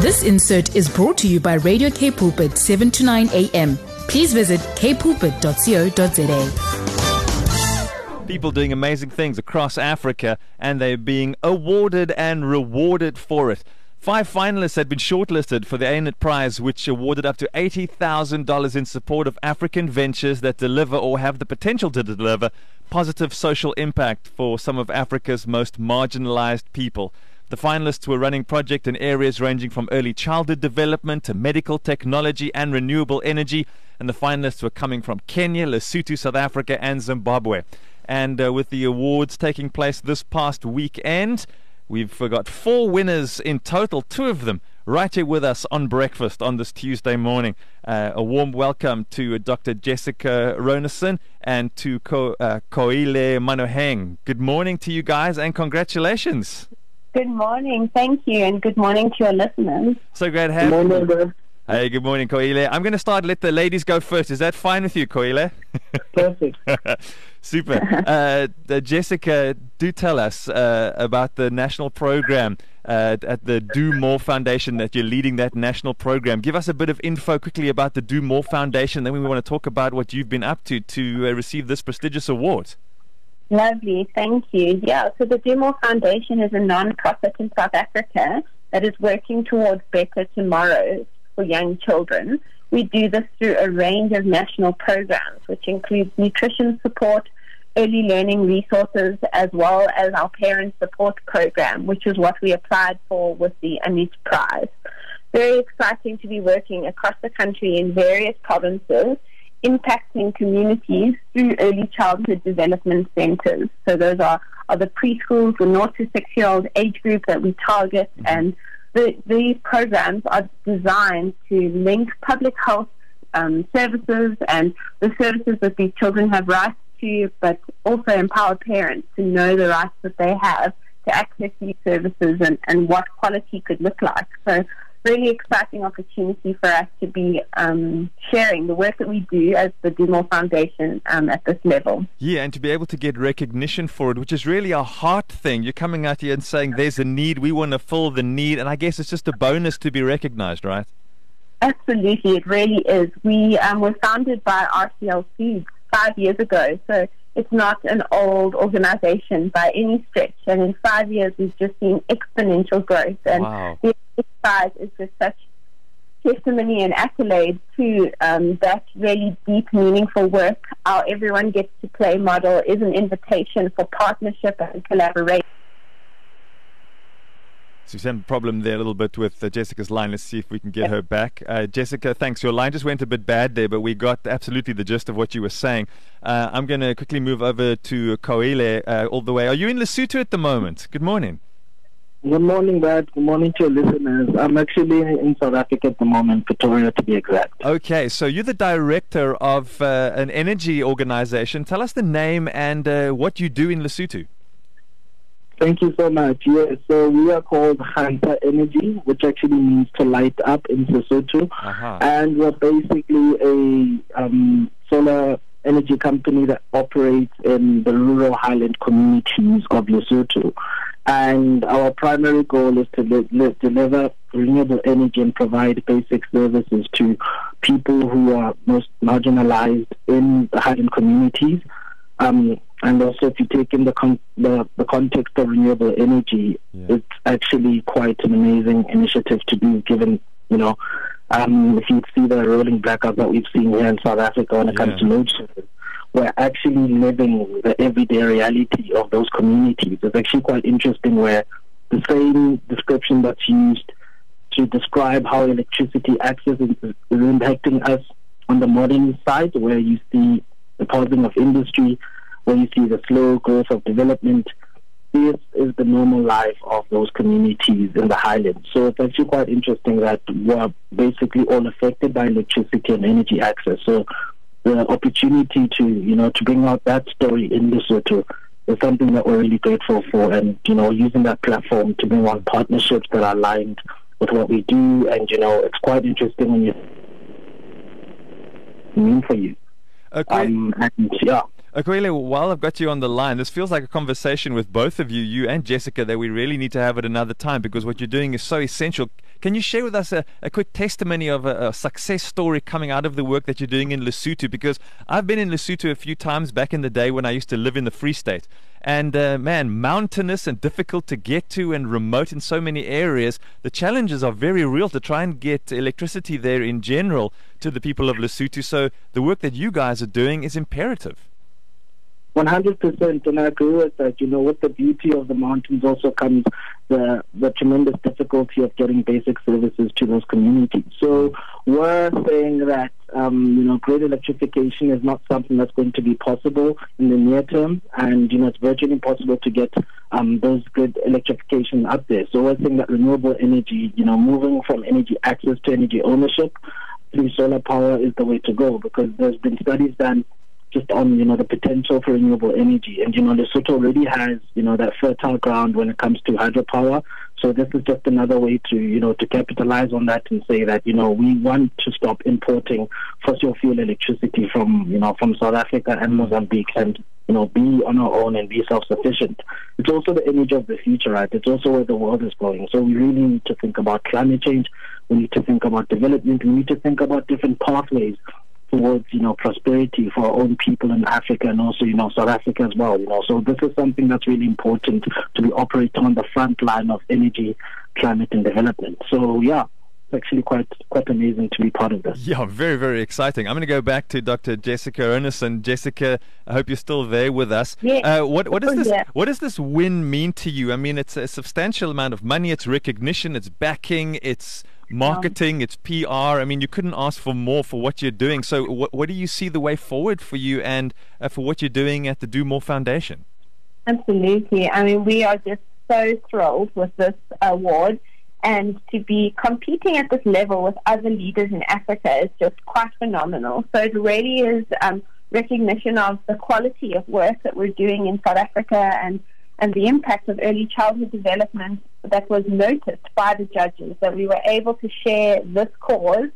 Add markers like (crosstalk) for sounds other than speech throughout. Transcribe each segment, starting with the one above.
This insert is brought to you by Radio K Pulpit 7 to 9 a.m. Please visit kpulpit.co.za. People doing amazing things across Africa and they're being awarded and rewarded for it. Five finalists had been shortlisted for the Aanit Prize, which awarded up to $80,000 in support of African ventures that deliver or have the potential to deliver positive social impact for some of Africa's most marginalized people. The finalists were running projects in areas ranging from early childhood development to medical technology and renewable energy. And the finalists were coming from Kenya, Lesotho, South Africa, and Zimbabwe. And uh, with the awards taking place this past weekend, We've got four winners in total, two of them right here with us on breakfast on this Tuesday morning. Uh, a warm welcome to Dr. Jessica Raansen and to Ko, uh, Koaile Monaheng. Good morning to you guys and congratulations. Good morning. Thank you. And good morning to your listeners. So great to have you. Hey, good morning, Koaile. I'm going to start. Let the ladies go first. Is that fine with you, Koaile? Perfect. (laughs) Super. Uh, uh, Jessica, do tell us uh, about the national program uh, at the Do More Foundation that you're leading that national program. Give us a bit of info quickly about the Do More Foundation. Then we want to talk about what you've been up to to uh, receive this prestigious award. Lovely. Thank you. Yeah, so the Do More Foundation is a non-profit in South Africa that is working towards better tomorrows for young children. We do this through a range of national programs, which includes nutrition support, early learning resources, as well as our parent support program, which is what we applied for with the Aanit Prize. Very exciting to be working across the country in various provinces, impacting communities through early childhood development centers. So those are, are the preschools, the 0 to 6 year old age group that we target, mm-hmm. and the, these programs are designed to link public health um, services and the services that these children have rights to, but also empower parents to know the rights that they have to access these services and, and what quality could look like. So really exciting opportunity for us to be um, sharing the work that we do as the Do Foundation um, at this level. Yeah, and to be able to get recognition for it, which is really a heart thing. You're coming out here and saying there's a need, we want to fill the need, and I guess it's just a bonus to be recognized, right? Absolutely, it really is. We um, were founded by RCL Foods five years ago, so it's not an old organization by any stretch. And in five years, we've just seen exponential growth. And wow. the exercise is just such testimony and accolade to um, that really deep, meaningful work. Our Everyone Gets to Play model is an invitation for partnership and collaboration. So we had a problem there a little bit with uh, Jessica's line. Let's see if we can get her back. Uh, Jessica, thanks. Your line just went a bit bad there, but we got absolutely the gist of what you were saying. Uh, I'm going to quickly move over to Koaile uh, all the way. Are you in Lesotho at the moment? Good morning. Good morning, Brad. Good morning to your listeners. I'm actually in South Africa at the moment, Pretoria to be exact. Okay, so you're the director of uh, an energy organization. Tell us the name and uh, what you do in Lesotho. Thank you so much. Yes, so we are called Khantsa Energy, which actually means to light up in Lesotho. Uh-huh. And we're basically a um, solar energy company that operates in the rural highland communities of Lesotho. And our primary goal is to li- li- deliver renewable energy and provide basic services to people who are most marginalized in the highland communities. Um, and also, if you take in the, con- the, the context of renewable energy, yeah. it's actually quite an amazing initiative to do. Given you know, um, if you see the rolling blackout that we've seen here in South Africa when it yeah. comes to load shedding, we're actually living the everyday reality of those communities. It's actually quite interesting where the same description that's used to describe how electricity access is, is impacting us on the modern side, where you see the pausing of industry, where you see the slow growth of development. This is the normal life of those communities in the highlands. So it's actually quite interesting that we're basically all affected by electricity and energy access. So the opportunity to, you know, to bring out that story in Lesotho is something that we're really grateful for and, you know, using that platform to bring on partnerships that are aligned with what we do and, you know, it's quite interesting when you mean for you. Okay. Um, and yeah. Akwele, while I've got you on the line, this feels like a conversation with both of you, you and Jessica, that we really need to have at another time because what you're doing is so essential. Can you share with us a, a quick testimony of a, a, success story coming out of the work that you're doing in Lesotho? Because I've been in Lesotho a few times back in the day when I used to live in the Free State. And uh, man, mountainous and difficult to get to and remote in so many areas. The challenges are very real to try and get electricity there in general to the people of Lesotho. So the work that you guys are doing is imperative. 100%, and I agree with that. You know, with the beauty of the mountains also comes the the tremendous difficulty of getting basic services to those communities. So we're saying that um, you know, grid electrification is not something that's going to be possible in the near term, and you know, it's virtually impossible to get um, those grid electrification up there. So we're saying that renewable energy, you know, moving from energy access to energy ownership through solar power is the way to go because there's been studies done just on you know the potential for renewable energy. And you know Lesotho already has you know that fertile ground when it comes to hydropower. So this is just another way to you know to capitalize on that and say that you know we want to stop importing fossil fuel electricity from you know from South Africa and Mozambique and you know be on our own and be self-sufficient. It's also the image of the future, right? It's also where the world is going. So we really need to think about climate change. We need to think about development. We need to think about different pathways towards you know prosperity for our own people in Africa and also you know South Africa as well. You know, so this is something that's really important to be operating on the front line of energy, climate, and development. So yeah. It's actually quite quite amazing to be part of this. Yeah, very very exciting. I'm going to go back to Dr. Jessica Ernison. Jessica, I hope you're still there with us. Yeah. Uh, what what does Oh, this yeah. what does this win mean to you? I mean, it's a substantial amount of money. It's recognition. It's backing. It's marketing. It's PR. I mean, you couldn't ask for more for what you're doing. So, what what do you see the way forward for you and uh, for what you're doing at the Do More Foundation? Absolutely. I mean, we are just so thrilled with this award. And to be competing at this level with other leaders in Africa is just quite phenomenal. So it really is um, recognition of the quality of work that we're doing in South Africa and, and the impact of early childhood development that was noticed by the judges, that we were able to share this cause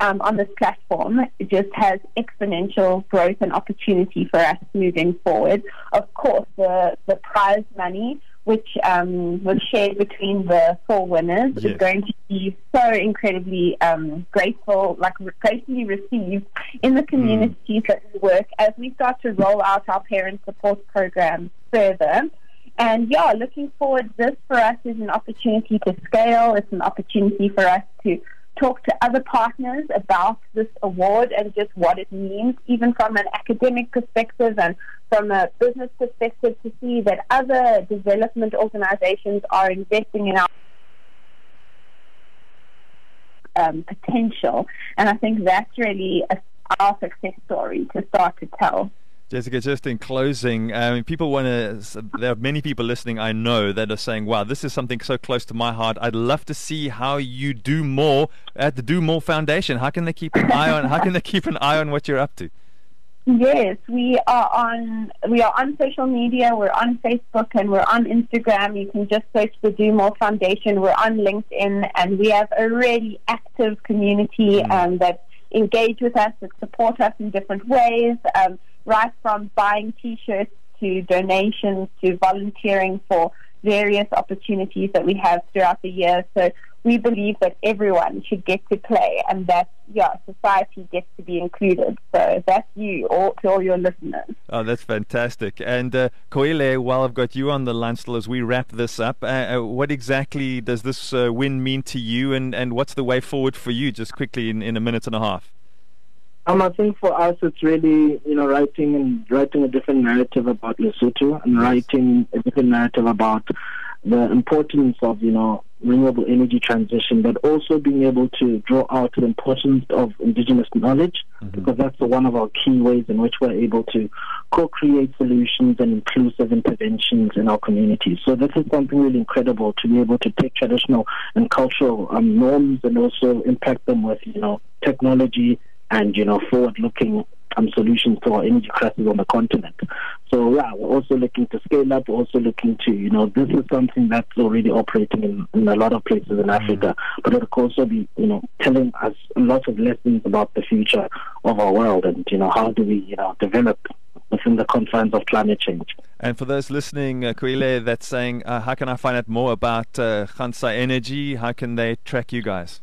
um, on this platform it just has exponential growth and opportunity for us moving forward. Of course, the, the prize money, which um, was shared between the four winners, Yes. is going to be so incredibly um, grateful, like gratefully received in the communities that we work as we start to roll out our parent support program further. And yeah, looking forward, this for us is an opportunity to scale. It's an opportunity for us to talk to other partners about this award and just what it means, even from an academic perspective and from a business perspective, to see that other development organizations are investing in our um, potential. And I think that's really a, our success story to start to tell. Jessica, just in closing, um, people want to. There are many people listening, I know, that are saying, "Wow, this is something so close to my heart. I'd love to see how you do more at the Do More Foundation. How can they keep an eye on? How can they keep an eye on what you're up to?" Yes, we are on we are on social media. We're on Facebook and we're on Instagram. You can just search the Do More Foundation. We're on LinkedIn, and we have a really active community um, that engage with us, that support us in different ways. Um, right from buying T-shirts to donations to volunteering for various opportunities that we have throughout the year. So we believe that everyone should get to play and that, yeah, society gets to be included. So that's you, all, to all your listeners. Oh, that's fantastic. And uh, Koaile, while I've got you on the line still as we wrap this up, uh, uh, what exactly does this uh, win mean to you, and, and what's the way forward for you? Just quickly in, in a minute and a half. Um, I think for us, it's really you know writing and writing a different narrative about Lesotho and writing a different narrative about the importance of you know renewable energy transition, but also being able to draw out the importance of indigenous knowledge because that's one of our key ways in which we're able to co-create solutions and inclusive interventions in our communities. So this is something really incredible to be able to take traditional and cultural um, norms and also impact them with you know technology and you know forward-looking um, solutions to our energy crisis on the continent. So yeah, we're also looking to scale up. We're also looking to you know this is something that's already operating in, in a lot of places in Africa, but it could also be you know telling us lots of lessons about the future of our world and you know how do we you know develop within the confines of climate change. And for those listening, uh, Koaile, that's saying, uh, how can I find out more about uh, Khantsa Energy? How can they track you guys?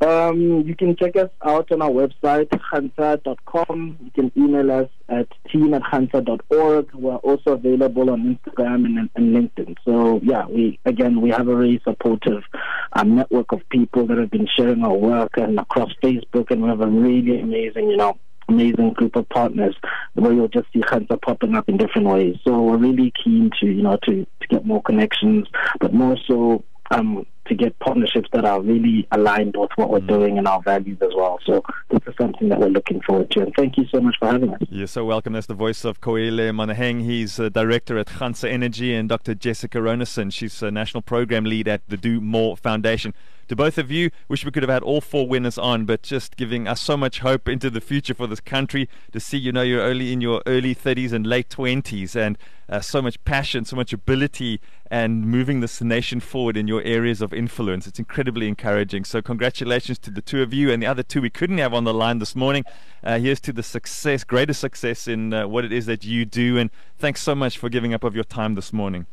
Um, you can check us out on our website, khantsa.com. You can email us at team at khantsa.org. We're also available on Instagram and, and LinkedIn. So, yeah, we again, we have a very supportive um, network of people that have been sharing our work and across Facebook, and we have a really amazing, you know, amazing group of partners where you'll just see Khantsa popping up in different ways. So we're really keen to, you know, to, to get more connections, but more so um, to get partnerships that are really aligned with what we're mm. doing and our values as well. So this is something that we're looking forward to. And thank you so much for having us. You're so welcome. That's the voice of Koaile Monaheng. He's a director at Khansa Energy and Dr. Jessica Raansen. She's a national program lead at the Do More Foundation to both of you. Wish we could have had all four winners on, but just giving us so much hope into the future for this country to see, you know, you're only in your early 30s and late 20s and uh, so much passion, so much ability and moving this nation forward in your areas of influence. It's incredibly encouraging. So, congratulations to the two of you and the other two we couldn't have on the line this morning. Uh, here's to the success, greater success in uh, what it is that you do. And thanks so much for giving up of your time this morning.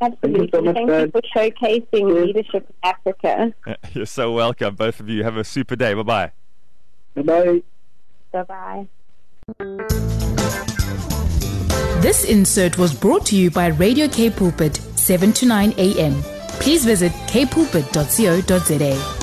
Absolutely. Thank you, so much, Thank you for showcasing yes. leadership in Africa. Uh, you're so welcome, both of you. Have a super day. Bye bye. Bye bye. Bye bye. This insert was brought to you by Radio K Pulpit, 7 to 9 a.m. Please visit kpulpit.co.za.